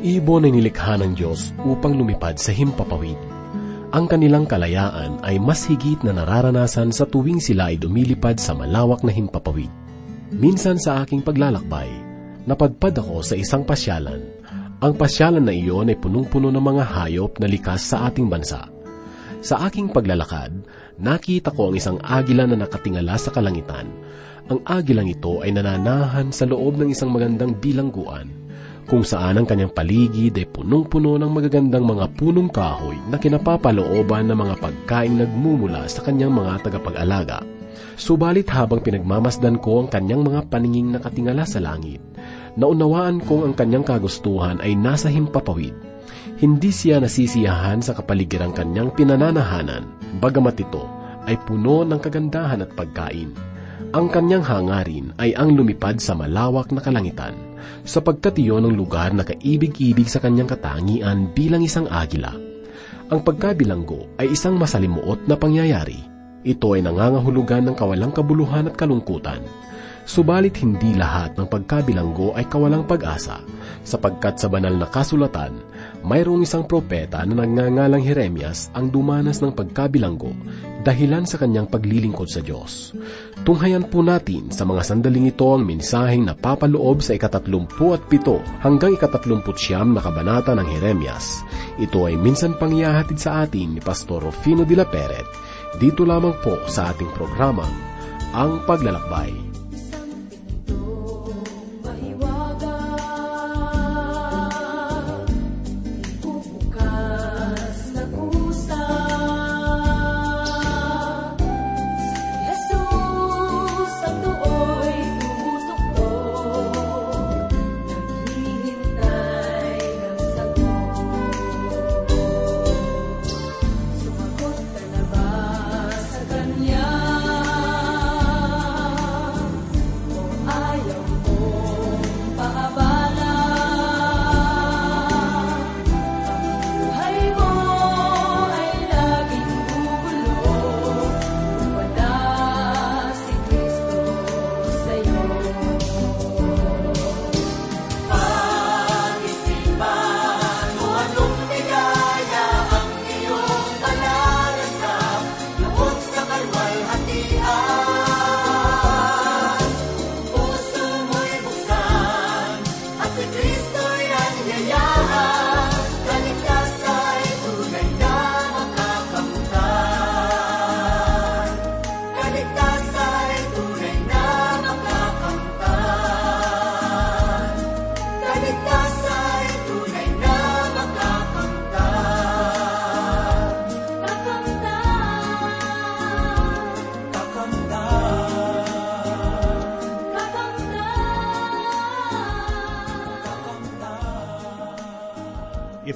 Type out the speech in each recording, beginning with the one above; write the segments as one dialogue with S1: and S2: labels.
S1: Ang ibon ay nilikha ng Diyos upang lumipad sa himpapawid. Ang kanilang kalayaan ay mas higit na nararanasan sa tuwing sila ay dumilipad sa malawak na himpapawid. Minsan sa aking paglalakbay, napadpad ako sa isang pasyalan. Ang pasyalan na iyon ay punong-puno ng mga hayop na likas sa ating bansa. Sa aking paglalakad, nakita ko ang isang agila na nakatingala sa kalangitan. Ang agilang ito ay nananahan sa loob ng isang magandang bilangguan kung saan ang kanyang paligid ay punong-puno ng magagandang mga punong kahoy na kinapapalooban ng mga pagkaing nagmumula sa kanyang mga tagapag-alaga. Subalit habang pinagmamasdan ko ang kanyang mga paninging nakatingala sa langit, naunawaan kong ang kanyang kagustuhan ay nasa himpapawid. Hindi siya nasisiyahan sa kapaligirang kanyang pinananahanan, bagamat ito ay puno ng kagandahan at pagkain. Ang kanyang hangarin ay ang lumipad sa malawak na kalangitan sapagkat iyon ang lugar na kaibig-ibig sa kanyang katangian bilang isang agila. Ang pagkabilanggo ay isang masalimuot na pangyayari. Ito ay nangangahulugan ng kawalang kabuluhan at kalungkutan. Subalit hindi lahat ng pagkabilanggo ay kawalang pag-asa, sapagkat sa banal na kasulatan, mayroong isang propeta na nagngangalang Jeremias ang dumanas ng pagkabilanggo dahilan sa kanyang paglilingkod sa Diyos. Tunghayan po natin sa mga sandaling ito ang mensaheng napapaloob sa ikatatlumput at pito hanggang ikatatlumput siyam na kabanata ng Jeremias. Ito ay minsan pangyahatid sa atin ni Pastor Rufino de la Peret, dito lamang po sa ating programang Ang Paglalakbay.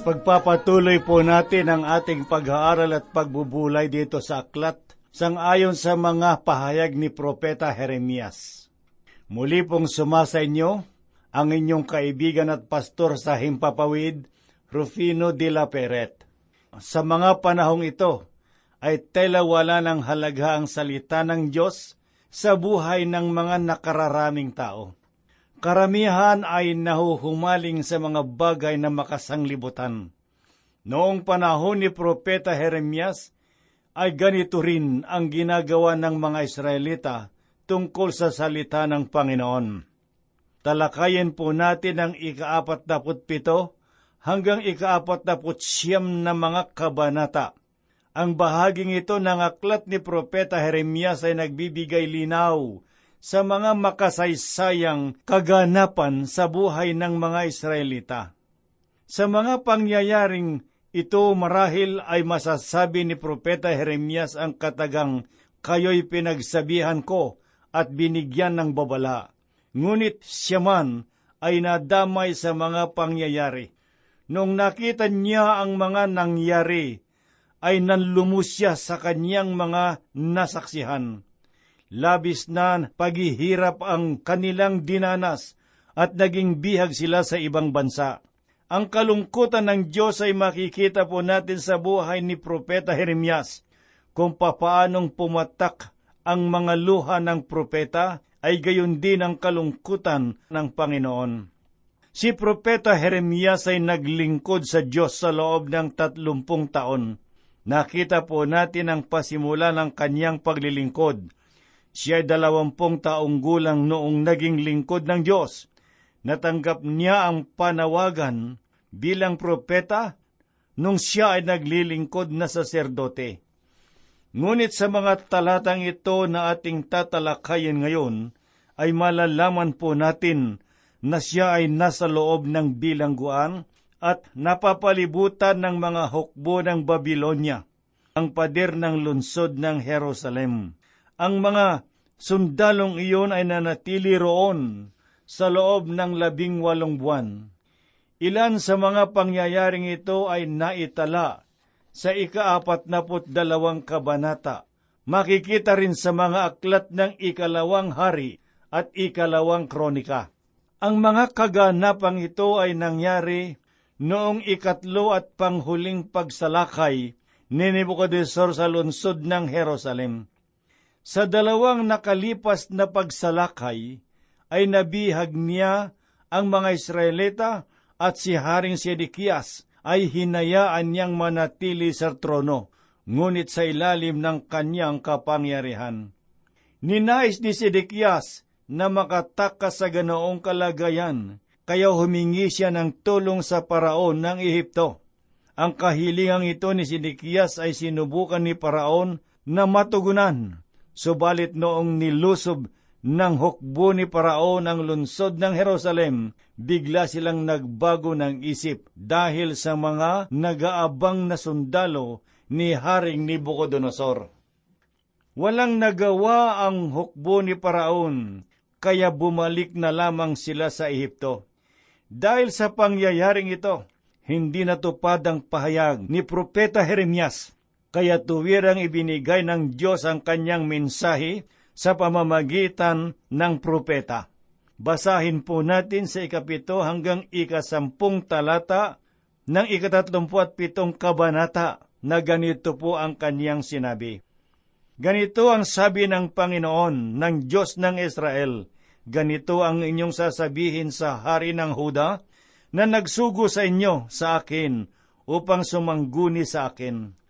S2: Ipagpapatuloy po natin ang ating pag-aaral at pagbubulay dito sa aklat sangayon sa mga pahayag ni Propeta Jeremias. Muli pong sumasa inyo ang inyong kaibigan at pastor sa Himpapawid, Rufino de la Peret. Sa mga panahong ito, ay tela wala ng halaga ang salita ng Diyos sa buhay ng mga nakararaming tao karamihan ay nahuhumaling sa mga bagay na makasanglibutan. Noong panahon ni Propeta Jeremias, ay ganito rin ang ginagawa ng mga Israelita tungkol sa salita ng Panginoon. Talakayin po natin ang ikaapat daput pito hanggang ikaapat daput siyam na mga kabanata. Ang bahaging ito ng aklat ni Propeta Jeremias ay nagbibigay linaw sa mga makasaysayang kaganapan sa buhay ng mga Israelita. Sa mga pangyayaring ito marahil ay masasabi ni Propeta Jeremias ang katagang kayo'y pinagsabihan ko at binigyan ng babala. Ngunit siya man ay nadamay sa mga pangyayari. Nung nakita niya ang mga nangyari, ay nanlumusya sa kanyang mga nasaksihan labis na paghihirap ang kanilang dinanas at naging bihag sila sa ibang bansa. Ang kalungkutan ng Diyos ay makikita po natin sa buhay ni Propeta Jeremias kung papaanong pumatak ang mga luha ng propeta ay gayon din ang kalungkutan ng Panginoon. Si Propeta Jeremias ay naglingkod sa Diyos sa loob ng tatlumpung taon. Nakita po natin ang pasimula ng kanyang paglilingkod. Siya ay dalawampung taong gulang noong naging lingkod ng Diyos. Natanggap niya ang panawagan bilang propeta nung siya ay naglilingkod na saserdote. Ngunit sa mga talatang ito na ating tatalakayin ngayon, ay malalaman po natin na siya ay nasa loob ng bilangguan at napapalibutan ng mga hukbo ng Babylonia, ang pader ng lunsod ng Jerusalem. Ang mga sundalong iyon ay nanatili roon sa loob ng labing walong buwan. Ilan sa mga pangyayaring ito ay naitala sa ikaapat naput dalawang kabanata. Makikita rin sa mga aklat ng ikalawang hari at ikalawang kronika. Ang mga kaganapang ito ay nangyari noong ikatlo at panghuling pagsalakay ni Nebuchadnezzar sa lungsod ng Jerusalem. Sa dalawang nakalipas na pagsalakay ay nabihag niya ang mga Israelita at si Haring Sedekias ay hinayaan niyang manatili sa trono, ngunit sa ilalim ng kanyang kapangyarihan. Ninais ni Sedekias na makatakas sa ganoong kalagayan, kaya humingi siya ng tulong sa paraon ng Ehipto. Ang kahilingang ito ni Sinikias ay sinubukan ni paraon na matugunan, subalit noong nilusob ng hukbo ni paraon ang lunsod ng Jerusalem, bigla silang nagbago ng isip dahil sa mga nagaabang na sundalo ni Haring Nibucodonosor. Walang nagawa ang hukbo ni Paraon kaya bumalik na lamang sila sa Ehipto. Dahil sa pangyayaring ito, hindi natupad ang pahayag ni Propeta Jeremias, kaya tuwirang ibinigay ng Diyos ang kanyang mensahe sa pamamagitan ng propeta. Basahin po natin sa ikapito hanggang ikasampung talata ng ikatatlumput pitong kabanata na ganito po ang kanyang sinabi. Ganito ang sabi ng Panginoon ng Diyos ng Israel, Ganito ang inyong sasabihin sa hari ng Huda na nagsugo sa inyo sa akin upang sumangguni sa akin.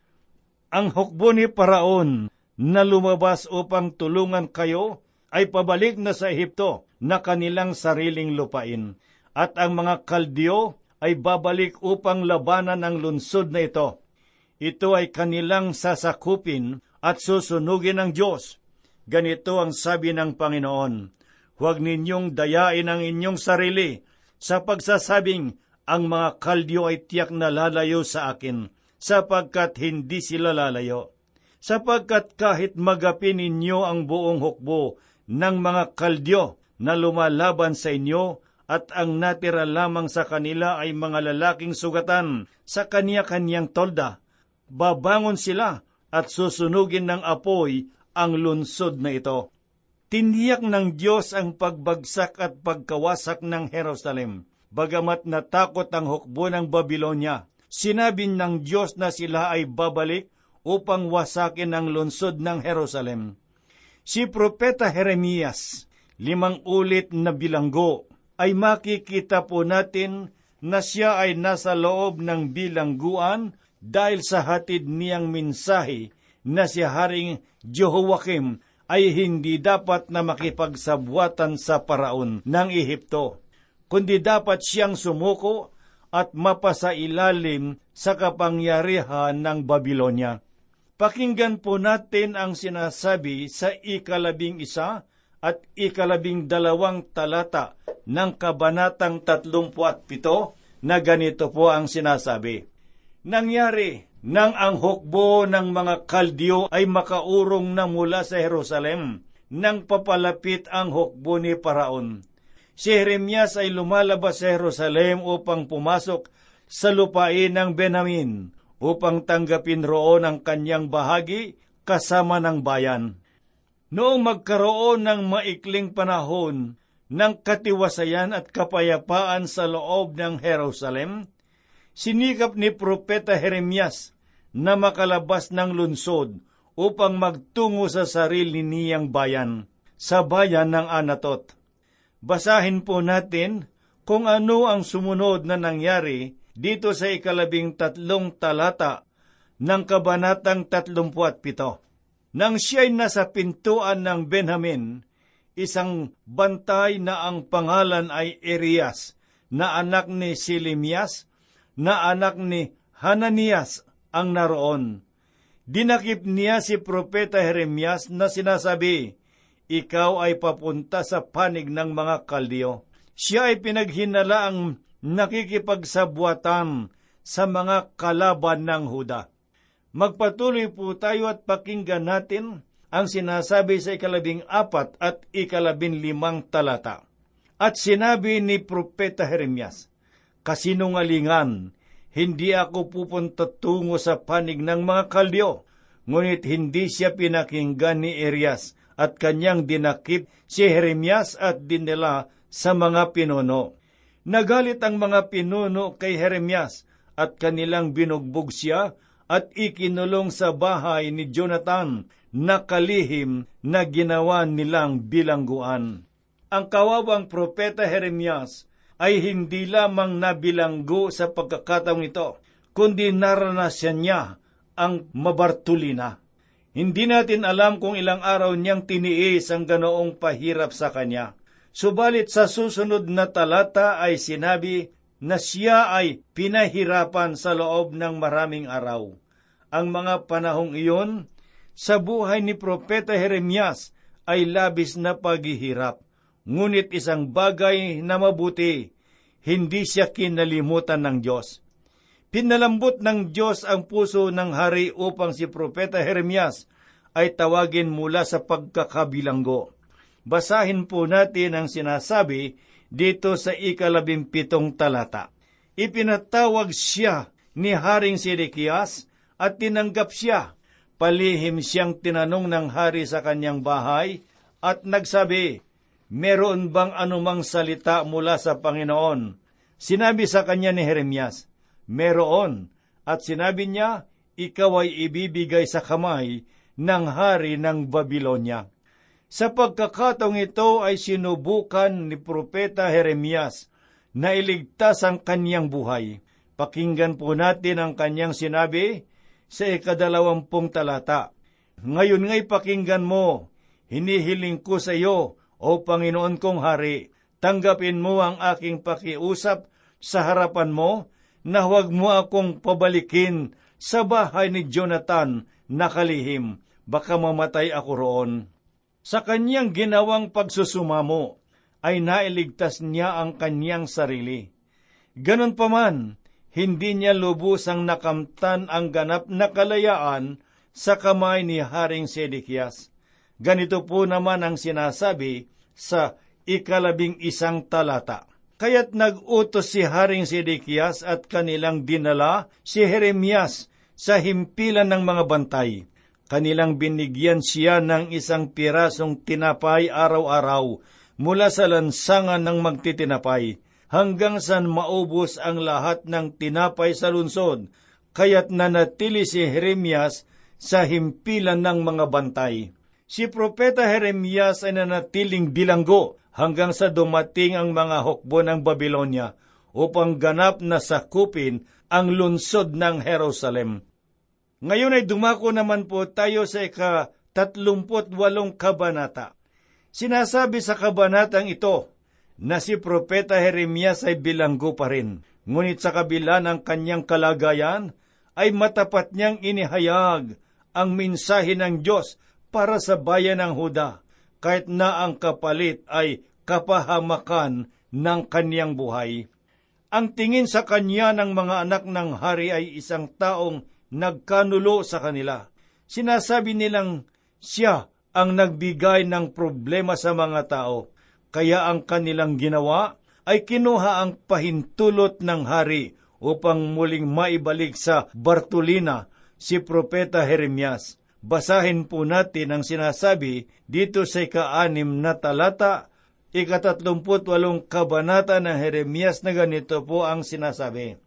S2: Ang hukbo ni Paraon na lumabas upang tulungan kayo ay pabalik na sa Ehipto na kanilang sariling lupain, at ang mga kaldiyo ay babalik upang labanan ang lunsod na ito. Ito ay kanilang sasakupin at susunugin ng Diyos. Ganito ang sabi ng Panginoon, Huwag ninyong dayain ang inyong sarili sa pagsasabing ang mga kaldyo ay tiyak na lalayo sa akin, sapagkat hindi sila lalayo. Sapagkat kahit magapin ninyo ang buong hukbo ng mga kaldyo na lumalaban sa inyo, at ang natira lamang sa kanila ay mga lalaking sugatan sa kanya-kanyang tolda, babangon sila at susunugin ng apoy ang lunsod na ito. Tiniyak ng Diyos ang pagbagsak at pagkawasak ng Jerusalem. Bagamat natakot ang hukbo ng Babylonia, sinabi ng Diyos na sila ay babalik upang wasakin ang lungsod ng Jerusalem. Si Propeta Jeremias, limang ulit na bilanggo, ay makikita po natin na siya ay nasa loob ng bilangguan dahil sa hatid niyang mensahe na si Haring Jehoiakim ay hindi dapat na makipagsabwatan sa paraon ng Ehipto, kundi dapat siyang sumuko at mapasailalim sa kapangyarihan ng Babylonia. Pakinggan po natin ang sinasabi sa ikalabing isa at ikalabing dalawang talata ng kabanatang tatlumpuat pito na ganito po ang sinasabi. Nangyari nang ang hukbo ng mga kaldyo ay makaurong na mula sa Jerusalem, nang papalapit ang hukbo ni Paraon. Si Jeremias ay lumalabas sa Jerusalem upang pumasok sa lupain ng Benamin, upang tanggapin roon ang kanyang bahagi kasama ng bayan. Noong magkaroon ng maikling panahon ng katiwasayan at kapayapaan sa loob ng Jerusalem, sinikap ni Propeta Jeremias na makalabas ng lunsod upang magtungo sa sarili niyang bayan, sa bayan ng Anatot. Basahin po natin kung ano ang sumunod na nangyari dito sa ikalabing tatlong talata ng Kabanatang 37. Nang siya'y nasa pintuan ng Benjamin, isang bantay na ang pangalan ay Erias, na anak ni Silimias, na anak ni Hananias ang naroon. Dinakip niya si Propeta Jeremias na sinasabi, Ikaw ay papunta sa panig ng mga kaldiyo siya ay pinaghinala ang nakikipagsabuatan sa mga kalaban ng Huda. Magpatuloy po tayo at pakinggan natin ang sinasabi sa ikalabing apat at ikalabing limang talata. At sinabi ni Propeta Jeremias, Kasinungalingan, hindi ako pupunta tungo sa panig ng mga kaldyo, ngunit hindi siya pinakinggan ni Erias at kanyang dinakip si Jeremias at dinila sa mga pinuno. Nagalit ang mga pinuno kay Jeremias at kanilang binugbog siya at ikinulong sa bahay ni Jonathan na kalihim na ginawa nilang bilangguan. Ang kawawang propeta Jeremias ay hindi lamang nabilanggo sa pagkakataong ito, kundi naranasan niya ang mabartulina. Hindi natin alam kung ilang araw niyang tiniis ang ganoong pahirap sa kanya. Subalit sa susunod na talata ay sinabi na siya ay pinahirapan sa loob ng maraming araw. Ang mga panahong iyon, sa buhay ni Propeta Jeremias ay labis na paghihirap. Ngunit isang bagay na mabuti, hindi siya kinalimutan ng Diyos. Pinalambot ng Diyos ang puso ng hari upang si Propeta Jeremias ay tawagin mula sa pagkakabilanggo. Basahin po natin ang sinasabi dito sa ikalabimpitong talata. Ipinatawag siya ni Haring Sidikias at tinanggap siya. Palihim siyang tinanong ng hari sa kanyang bahay at nagsabi, Meron bang anumang salita mula sa Panginoon? Sinabi sa kanya ni Jeremias, Meron. At sinabi niya, Ikaw ay ibibigay sa kamay ng hari ng Babylonia. Sa pagkakataong ito ay sinubukan ni Propeta Jeremias na iligtas ang kanyang buhay. Pakinggan po natin ang kanyang sinabi sa ikadalawampung talata. Ngayon nga'y pakinggan mo, hinihiling ko sa iyo, O Panginoon kong Hari, tanggapin mo ang aking pakiusap sa harapan mo, na huwag mo akong pabalikin sa bahay ni Jonathan na kalihim, baka mamatay ako roon. Sa kanyang ginawang pagsusumamo, ay nailigtas niya ang kanyang sarili. Ganon pa man, hindi niya lubusang nakamtan ang ganap na kalayaan sa kamay ni Haring Sedekias. Ganito po naman ang sinasabi sa ikalabing isang talata. Kaya't nag-utos si Haring Sedekias at kanilang dinala si Jeremias sa himpilan ng mga bantay Kanilang binigyan siya ng isang pirasong tinapay araw-araw mula sa lansangan ng magtitinapay hanggang san maubos ang lahat ng tinapay sa lunsod, kaya't nanatili si Jeremias sa himpilan ng mga bantay. Si Propeta Jeremias ay nanatiling bilanggo hanggang sa dumating ang mga hukbo ng Babylonia upang ganap na sakupin ang lunsod ng Jerusalem. Ngayon ay dumako naman po tayo sa ika-38 kabanata. Sinasabi sa kabanatang ito na si Propeta Jeremias ay bilanggo pa rin. Ngunit sa kabila ng kanyang kalagayan, ay matapat niyang inihayag ang mensahe ng Diyos para sa bayan ng Huda, kahit na ang kapalit ay kapahamakan ng kanyang buhay. Ang tingin sa kanya ng mga anak ng hari ay isang taong nagkanulo sa kanila. Sinasabi nilang siya ang nagbigay ng problema sa mga tao, kaya ang kanilang ginawa ay kinuha ang pahintulot ng hari upang muling maibalik sa Bartolina si Propeta Jeremias. Basahin po natin ang sinasabi dito sa ika-anim na talata, ikatatlumput walong kabanata ng Jeremias na ganito po ang sinasabi.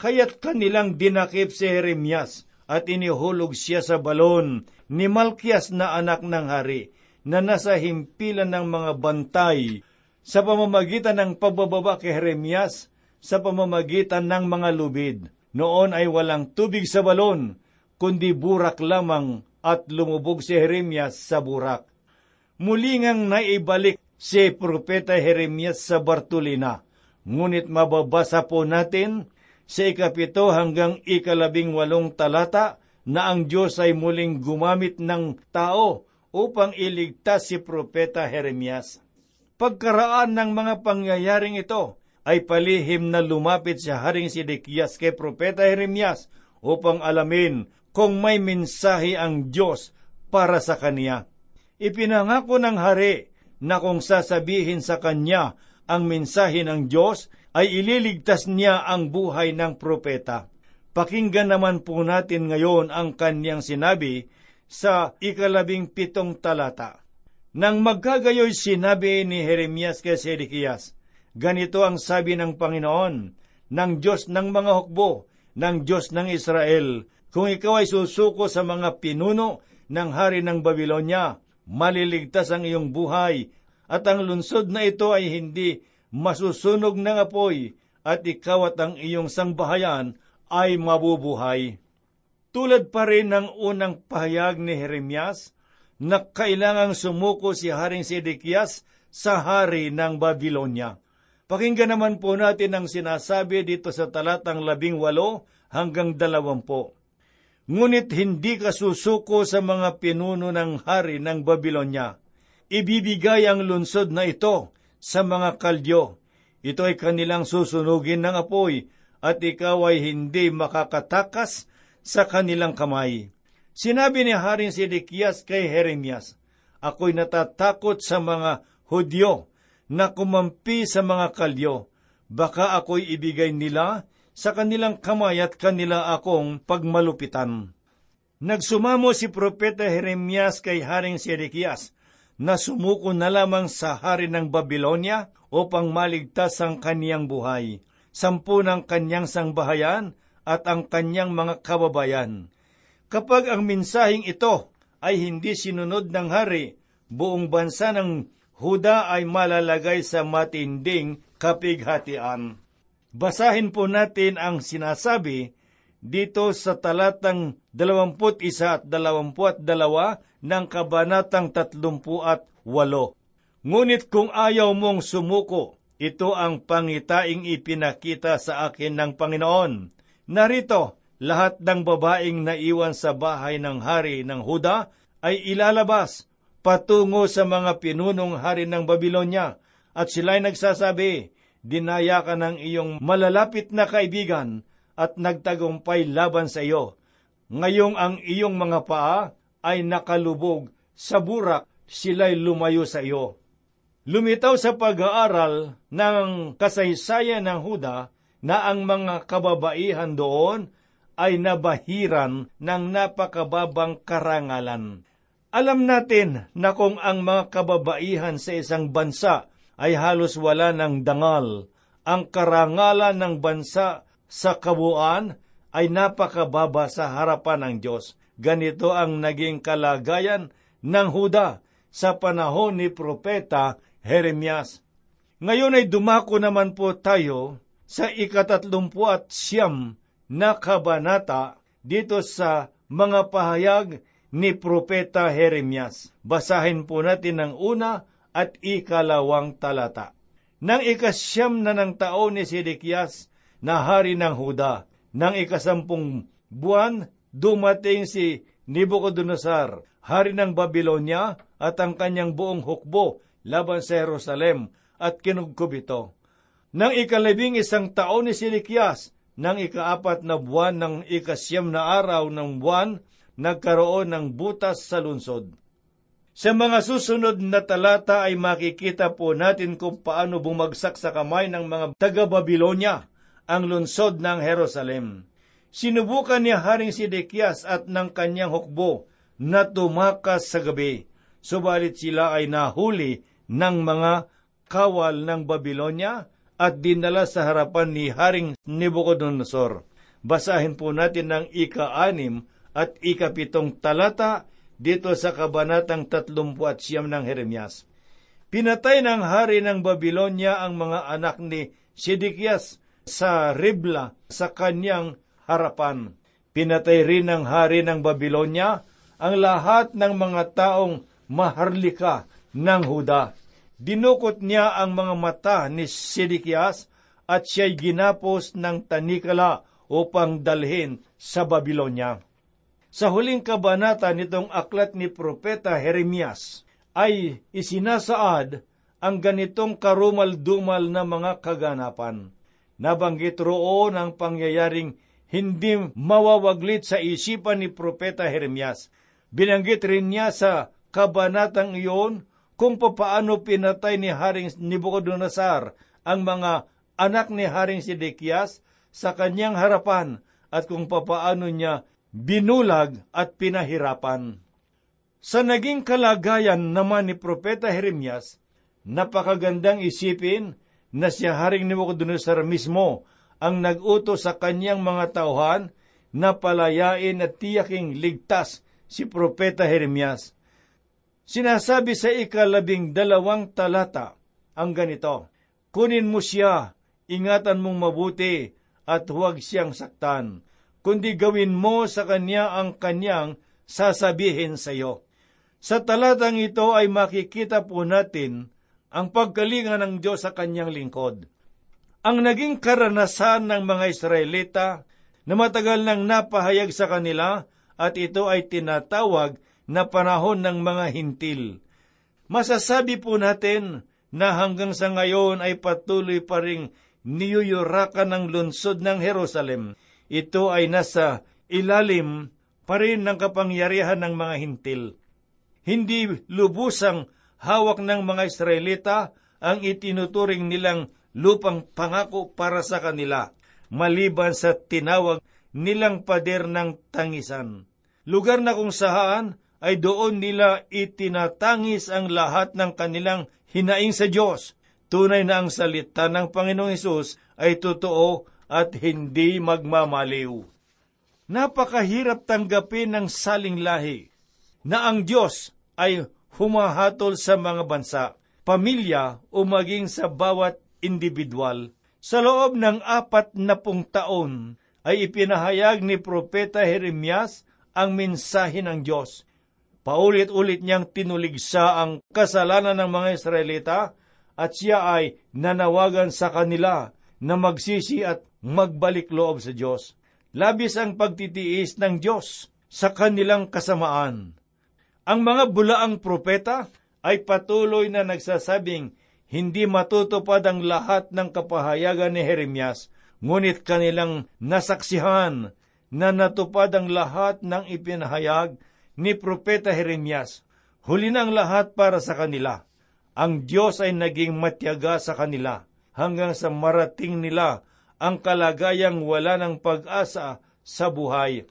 S2: Kaya't kanilang dinakip si Jeremias at inihulog siya sa balon ni Malkias na anak ng hari na nasa himpilan ng mga bantay sa pamamagitan ng pagbababa kay Jeremias sa pamamagitan ng mga lubid. Noon ay walang tubig sa balon, kundi burak lamang at lumubog si Jeremias sa burak. Muli ngang naibalik si Propeta Jeremias sa Bartolina, ngunit mababasa po natin sa ikapito hanggang ikalabing walong talata na ang Diyos ay muling gumamit ng tao upang iligtas si Propeta Jeremias. Pagkaraan ng mga pangyayaring ito, ay palihim na lumapit si Haring Sidikiyas kay Propeta Jeremias upang alamin kung may mensahe ang Diyos para sa kanya. Ipinangako ng hari na kung sasabihin sa kanya ang mensahe ng Diyos, ay ililigtas niya ang buhay ng propeta. Pakinggan naman po natin ngayon ang kanyang sinabi sa ikalabing pitong talata. Nang magkagayoy sinabi ni Jeremias kay Sedekiyas, Ganito ang sabi ng Panginoon, ng Diyos ng mga hukbo, ng Diyos ng Israel, kung ikaw ay susuko sa mga pinuno ng hari ng Babylonia, maliligtas ang iyong buhay, at ang lunsod na ito ay hindi masusunog ng apoy, at ikaw at ang iyong sangbahayan ay mabubuhay. Tulad pa rin ng unang pahayag ni Jeremias, na kailangang sumuko si Haring Sedekias sa hari ng Babylonia. Pakinggan naman po natin ang sinasabi dito sa talatang labing walo hanggang dalawampo. Ngunit hindi ka susuko sa mga pinuno ng hari ng Babylonia. Ibibigay ang lunsod na ito sa mga kalyo. Ito ay kanilang susunugin ng apoy at ikaw ay hindi makakatakas sa kanilang kamay. Sinabi ni Haring Sidikias kay Jeremias, Ako'y natatakot sa mga Hudyo na kumampi sa mga kalyo. Baka ako'y ibigay nila sa kanilang kamay at kanila akong pagmalupitan. Nagsumamo si Propeta Jeremias kay Haring Sidikias na sumuko na lamang sa hari ng Babylonia upang maligtas ang kaniyang buhay, sampu ng kanyang sangbahayan at ang kanyang mga kababayan. Kapag ang minsahing ito ay hindi sinunod ng hari, buong bansa ng Huda ay malalagay sa matinding kapighatian. Basahin po natin ang sinasabi dito sa talatang 21 at 22 ng kabanatang 38. Ngunit kung ayaw mong sumuko, ito ang pangitaing ipinakita sa akin ng Panginoon. Narito, lahat ng babaeng naiwan sa bahay ng hari ng Huda ay ilalabas patungo sa mga pinunong hari ng Babylonia at sila'y nagsasabi, Dinaya ka ng iyong malalapit na kaibigan at nagtagumpay laban sa iyo. Ngayong ang iyong mga paa ay nakalubog sa burak, sila'y lumayo sa iyo. Lumitaw sa pag-aaral ng kasaysayan ng Huda na ang mga kababaihan doon ay nabahiran ng napakababang karangalan. Alam natin na kung ang mga kababaihan sa isang bansa ay halos wala ng dangal, ang karangalan ng bansa sa kabuuan ay napakababa sa harapan ng Diyos. Ganito ang naging kalagayan ng Huda sa panahon ni Propeta Jeremias. Ngayon ay dumako naman po tayo sa ikatatlumpu at siyam na kabanata dito sa mga pahayag ni Propeta Jeremias. Basahin po natin ang una at ikalawang talata. Nang ikasyam na ng taon ni Sidikias na hari ng Huda, nang ikasampung buwan, dumating si Nebuchadnezzar, hari ng Babylonia, at ang kanyang buong hukbo laban sa Jerusalem at kinugkob ito. Nang ikalabing isang taon ni Sidikias, nang ikaapat na buwan ng ikasyam na araw ng buwan, nagkaroon ng butas sa lunsod. Sa mga susunod na talata ay makikita po natin kung paano bumagsak sa kamay ng mga taga-Babylonia ang lunsod ng Jerusalem. Sinubukan ni Haring Sidekias at ng kanyang hukbo na tumakas sa gabi, subalit sila ay nahuli ng mga kawal ng Babylonia at dinala sa harapan ni Haring Nebuchadnezzar. Basahin po natin ang ika-anim at ikapitong talata dito sa kabanatang 30 at siyam ng Jeremias. Pinatay ng hari ng Babylonia ang mga anak ni Sidikias sa Ribla sa kanyang harapan. Pinatay rin ng hari ng Babylonia ang lahat ng mga taong maharlika ng Huda. Dinukot niya ang mga mata ni Sidikias at siya'y ginapos ng tanikala upang dalhin sa Babylonia. Sa huling kabanata nitong aklat ni Propeta Jeremias ay isinasaad ang ganitong karumal-dumal na mga kaganapan. Nabanggit roon ang pangyayaring hindi mawawaglit sa isipan ni Propeta Jeremias. Binanggit rin niya sa kabanatang iyon kung papaano pinatay ni Haring Nebuchadnezzar ang mga anak ni Haring Sidekias sa kanyang harapan at kung papaano niya binulag at pinahirapan. Sa naging kalagayan naman ni Propeta Jeremias, napakagandang isipin na si Haring Nebuchadnezzar mismo ang nag-utos sa kanyang mga tauhan na palayain at tiyaking ligtas si Propeta Jeremias. Sinasabi sa ikalabing dalawang talata ang ganito, Kunin mo siya ingatan mong mabuti at huwag siyang saktan, kundi gawin mo sa kanya ang kanyang sasabihin sa iyo. Sa talatang ito ay makikita po natin ang pagkalinga ng Diyos sa kanyang lingkod. Ang naging karanasan ng mga Israelita na matagal nang napahayag sa kanila at ito ay tinatawag na panahon ng mga hintil. Masasabi po natin na hanggang sa ngayon ay patuloy pa ring niyuyurakan ng lungsod ng Jerusalem. Ito ay nasa ilalim pa rin ng kapangyarihan ng mga hintil. Hindi lubusang hawak ng mga Israelita ang itinuturing nilang lupang pangako para sa kanila, maliban sa tinawag nilang pader ng tangisan. Lugar na kung saan ay doon nila itinatangis ang lahat ng kanilang hinaing sa Diyos Tunay na ang salita ng Panginoong Hesus ay totoo at hindi magmamaliw. Napakahirap tanggapin ng saling lahi na ang Diyos ay humahatol sa mga bansa, pamilya o maging sa bawat individual. Sa loob ng apat na pung taon ay ipinahayag ni Propeta Jeremias ang mensahe ng Diyos. Paulit-ulit niyang tinuligsa ang kasalanan ng mga Israelita at siya ay nanawagan sa kanila na magsisi at magbalik loob sa Diyos. Labis ang pagtitiis ng Diyos sa kanilang kasamaan. Ang mga bulaang propeta ay patuloy na nagsasabing hindi matutupad ang lahat ng kapahayagan ni Jeremias, ngunit kanilang nasaksihan na natupad ang lahat ng ipinahayag ni Propeta Jeremias. Huli ang lahat para sa kanila ang Diyos ay naging matyaga sa kanila hanggang sa marating nila ang kalagayang wala ng pag-asa sa buhay.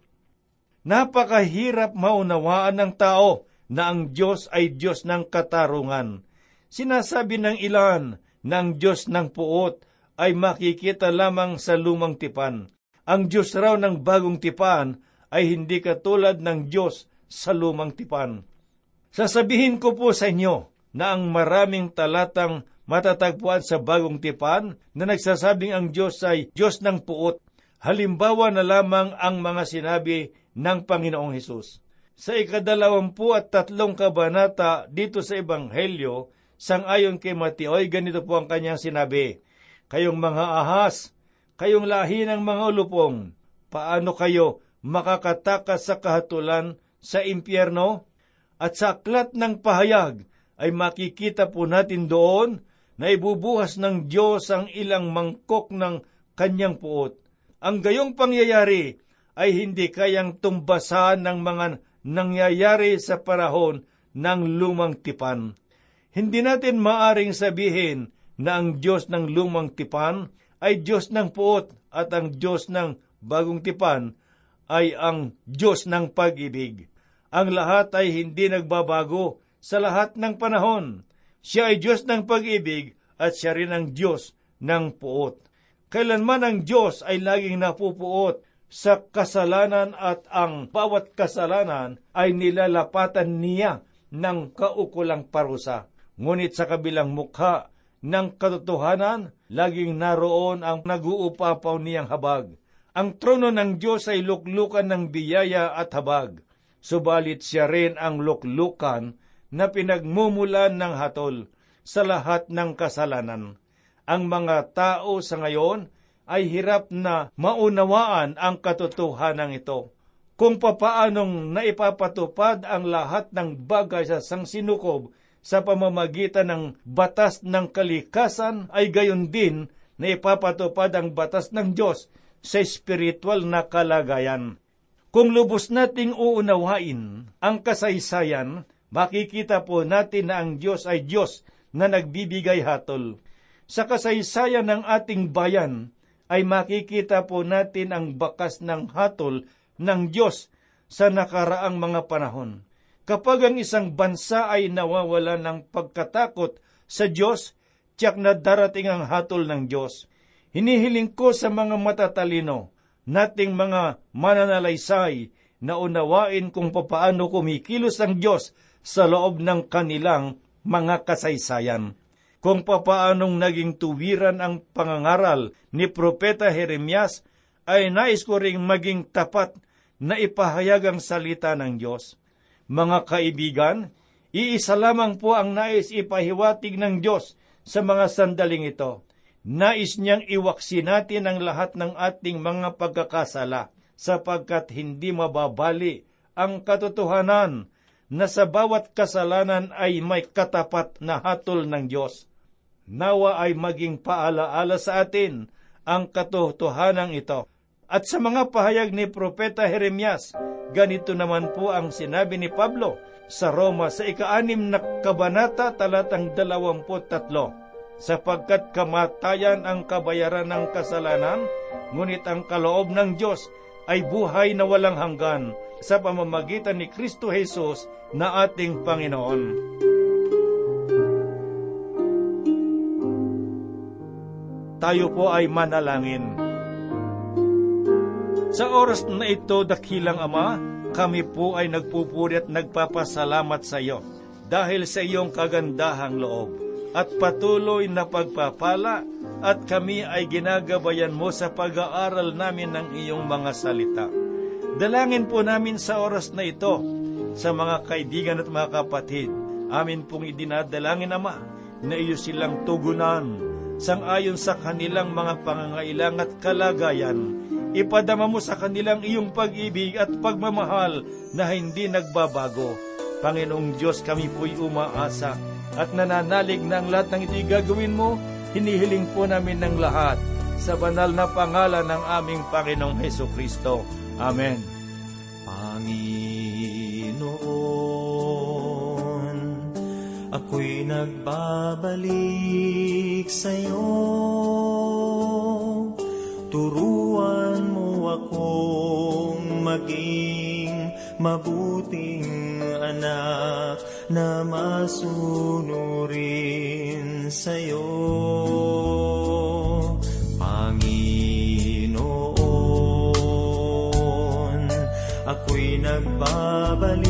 S2: Napakahirap maunawaan ng tao na ang Diyos ay Diyos ng katarungan. Sinasabi ng ilan na ang Diyos ng puot ay makikita lamang sa lumang tipan. Ang Diyos raw ng bagong tipan ay hindi katulad ng Diyos sa lumang tipan. Sasabihin ko po sa inyo, na ang maraming talatang matatagpuan sa bagong tipan na nagsasabing ang Diyos ay Diyos ng puot. Halimbawa na lamang ang mga sinabi ng Panginoong Hesus. Sa ikadalawampu at tatlong kabanata dito sa Ebanghelyo, sangayon kay Mateo, ganito po ang kanyang sinabi, Kayong mga ahas, kayong lahi ng mga ulupong, paano kayo makakatakas sa kahatulan sa impyerno? At sa aklat ng pahayag, ay makikita po natin doon na ibubuhas ng Diyos ang ilang mangkok ng kanyang puot. Ang gayong pangyayari ay hindi kayang tumbasan ng mga nangyayari sa parahon ng lumang tipan. Hindi natin maaring sabihin na ang Diyos ng lumang tipan ay Diyos ng puot at ang Diyos ng bagong tipan ay ang Diyos ng pag-ibig. Ang lahat ay hindi nagbabago sa lahat ng panahon. Siya ay Diyos ng pag-ibig at siya rin ang Diyos ng puot. Kailanman ang Diyos ay laging napupuot sa kasalanan at ang bawat kasalanan ay nilalapatan niya ng kaukulang parusa. Ngunit sa kabilang mukha ng katotohanan, laging naroon ang naguupapaw niyang habag. Ang trono ng Diyos ay luklukan ng biyaya at habag, subalit siya rin ang luklukan na pinagmumulan ng hatol sa lahat ng kasalanan. Ang mga tao sa ngayon ay hirap na maunawaan ang katotohanan ito. Kung papaanong naipapatupad ang lahat ng bagay sa sangsinukob sa pamamagitan ng batas ng kalikasan ay gayon din na ipapatupad ang batas ng Diyos sa espiritual na kalagayan. Kung lubos nating uunawain ang kasaysayan, makikita po natin na ang Diyos ay Diyos na nagbibigay hatol. Sa kasaysayan ng ating bayan, ay makikita po natin ang bakas ng hatol ng Diyos sa nakaraang mga panahon. Kapag ang isang bansa ay nawawala ng pagkatakot sa Diyos, tiyak na darating ang hatol ng Diyos. Hinihiling ko sa mga matatalino, nating mga mananalaysay, na unawain kung papaano kumikilos ang Diyos sa loob ng kanilang mga kasaysayan kung papaanong naging tuwiran ang pangangaral ni Propeta Jeremias, ay nais ko ring maging tapat na ipahayag ang salita ng Diyos. Mga kaibigan, iisa lamang po ang nais ipahiwatig ng Diyos sa mga sandaling ito. Nais niyang iwaksi natin ang lahat ng ating mga pagkakasala sapagkat hindi mababali ang katotohanan na sa bawat kasalanan ay may katapat na hatol ng Diyos nawa ay maging paalaala sa atin ang katotohanan ito. At sa mga pahayag ni Propeta Jeremias, ganito naman po ang sinabi ni Pablo sa Roma sa ikaanim na kabanata talatang dalawamput tatlo. Sapagkat kamatayan ang kabayaran ng kasalanan, ngunit ang kaloob ng Diyos ay buhay na walang hanggan sa pamamagitan ni Kristo Jesus na ating Panginoon. tayo po ay manalangin. Sa oras na ito, dakilang Ama, kami po ay nagpupuri at nagpapasalamat sa iyo dahil sa iyong kagandahang loob at patuloy na pagpapala at kami ay ginagabayan mo sa pag-aaral namin ng iyong mga salita. Dalangin po namin sa oras na ito sa mga kaibigan at mga kapatid. Amin pong idinadalangin, Ama, na iyo silang tugunan sangayon sa kanilang mga pangangailang at kalagayan. Ipadama mo sa kanilang iyong pag-ibig at pagmamahal na hindi nagbabago. Panginoong Diyos, kami po'y umaasa at nananalig na ang lahat ng ito'y gagawin mo, hinihiling po namin ng lahat sa banal na pangalan ng aming Panginoong Heso Kristo. Amen.
S3: Ako'y nagbabalik sa'yo Turuan mo akong maging mabuting anak na masunurin sa'yo pav